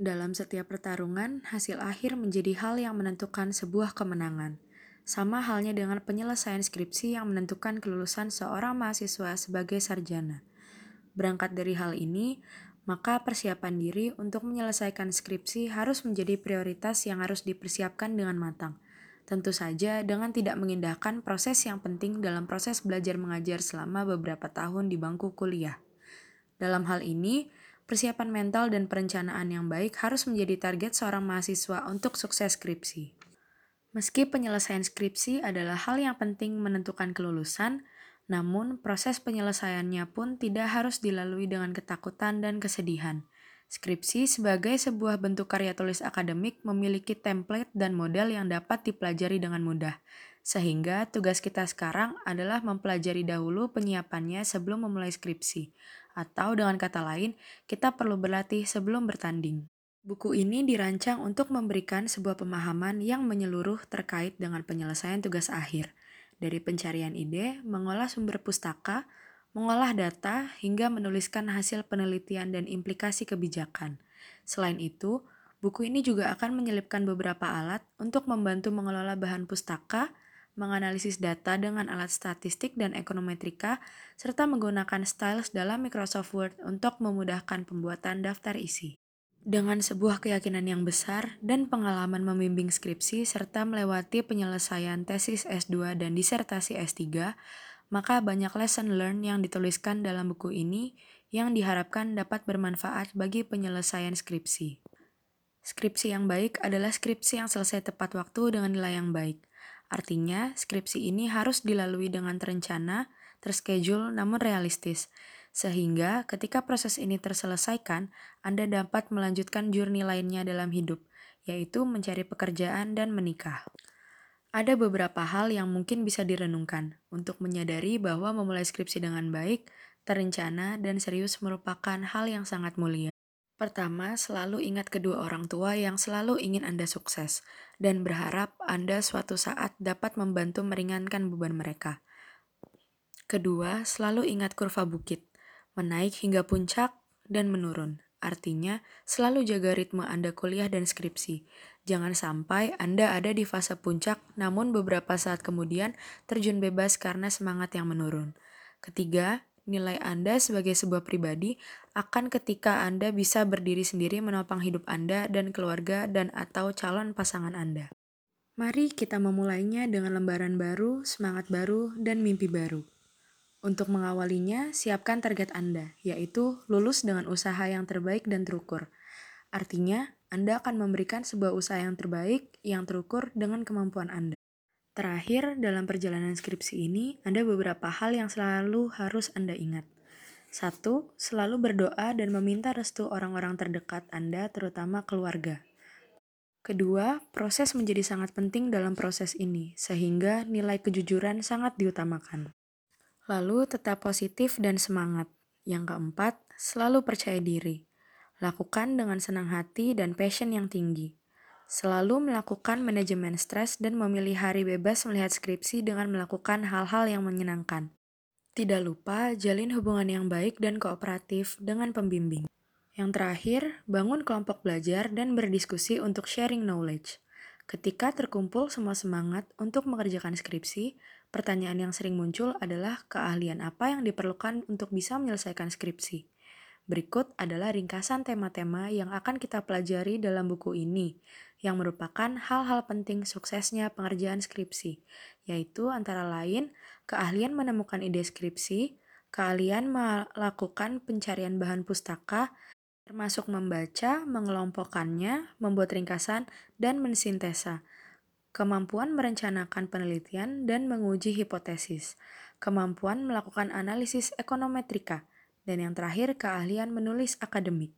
Dalam setiap pertarungan, hasil akhir menjadi hal yang menentukan sebuah kemenangan. Sama halnya dengan penyelesaian skripsi yang menentukan kelulusan seorang mahasiswa sebagai sarjana. Berangkat dari hal ini, maka persiapan diri untuk menyelesaikan skripsi harus menjadi prioritas yang harus dipersiapkan dengan matang. Tentu saja dengan tidak mengindahkan proses yang penting dalam proses belajar mengajar selama beberapa tahun di bangku kuliah. Dalam hal ini, Persiapan mental dan perencanaan yang baik harus menjadi target seorang mahasiswa untuk sukses skripsi. Meski penyelesaian skripsi adalah hal yang penting menentukan kelulusan, namun proses penyelesaiannya pun tidak harus dilalui dengan ketakutan dan kesedihan. Skripsi sebagai sebuah bentuk karya tulis akademik memiliki template dan model yang dapat dipelajari dengan mudah. Sehingga tugas kita sekarang adalah mempelajari dahulu penyiapannya sebelum memulai skripsi. Atau dengan kata lain, kita perlu berlatih sebelum bertanding. Buku ini dirancang untuk memberikan sebuah pemahaman yang menyeluruh terkait dengan penyelesaian tugas akhir, dari pencarian ide, mengolah sumber pustaka, mengolah data, hingga menuliskan hasil penelitian dan implikasi kebijakan. Selain itu, buku ini juga akan menyelipkan beberapa alat untuk membantu mengelola bahan pustaka, menganalisis data dengan alat statistik dan ekonometrika, serta menggunakan styles dalam Microsoft Word untuk memudahkan pembuatan daftar isi. Dengan sebuah keyakinan yang besar dan pengalaman membimbing skripsi serta melewati penyelesaian tesis S2 dan disertasi S3, maka banyak lesson learn yang dituliskan dalam buku ini yang diharapkan dapat bermanfaat bagi penyelesaian skripsi. Skripsi yang baik adalah skripsi yang selesai tepat waktu dengan nilai yang baik. Artinya, skripsi ini harus dilalui dengan terencana, terschedule, namun realistis. Sehingga ketika proses ini terselesaikan, Anda dapat melanjutkan journey lainnya dalam hidup, yaitu mencari pekerjaan dan menikah. Ada beberapa hal yang mungkin bisa direnungkan untuk menyadari bahwa memulai skripsi dengan baik, terencana, dan serius merupakan hal yang sangat mulia. Pertama, selalu ingat kedua orang tua yang selalu ingin Anda sukses dan berharap Anda suatu saat dapat membantu meringankan beban mereka. Kedua, selalu ingat kurva bukit, menaik hingga puncak dan menurun. Artinya, selalu jaga ritme Anda kuliah dan skripsi. Jangan sampai Anda ada di fase puncak, namun beberapa saat kemudian terjun bebas karena semangat yang menurun. Ketiga, nilai Anda sebagai sebuah pribadi akan ketika Anda bisa berdiri sendiri menopang hidup Anda dan keluarga dan atau calon pasangan Anda. Mari kita memulainya dengan lembaran baru, semangat baru, dan mimpi baru. Untuk mengawalinya, siapkan target Anda, yaitu lulus dengan usaha yang terbaik dan terukur. Artinya, Anda akan memberikan sebuah usaha yang terbaik, yang terukur dengan kemampuan Anda. Terakhir, dalam perjalanan skripsi ini, ada beberapa hal yang selalu harus Anda ingat. Satu, selalu berdoa dan meminta restu orang-orang terdekat Anda, terutama keluarga. Kedua, proses menjadi sangat penting dalam proses ini, sehingga nilai kejujuran sangat diutamakan. Lalu, tetap positif dan semangat. Yang keempat, selalu percaya diri. Lakukan dengan senang hati dan passion yang tinggi. Selalu melakukan manajemen stres dan memilih hari bebas melihat skripsi dengan melakukan hal-hal yang menyenangkan. Tidak lupa jalin hubungan yang baik dan kooperatif dengan pembimbing. Yang terakhir, bangun kelompok belajar dan berdiskusi untuk sharing knowledge. Ketika terkumpul semua semangat untuk mengerjakan skripsi, pertanyaan yang sering muncul adalah keahlian apa yang diperlukan untuk bisa menyelesaikan skripsi. Berikut adalah ringkasan tema-tema yang akan kita pelajari dalam buku ini, yang merupakan hal-hal penting suksesnya pengerjaan skripsi, yaitu antara lain keahlian menemukan ide skripsi, keahlian melakukan pencarian bahan pustaka, termasuk membaca, mengelompokkannya, membuat ringkasan, dan mensintesa, kemampuan merencanakan penelitian dan menguji hipotesis, kemampuan melakukan analisis ekonometrika, dan yang terakhir keahlian menulis akademik.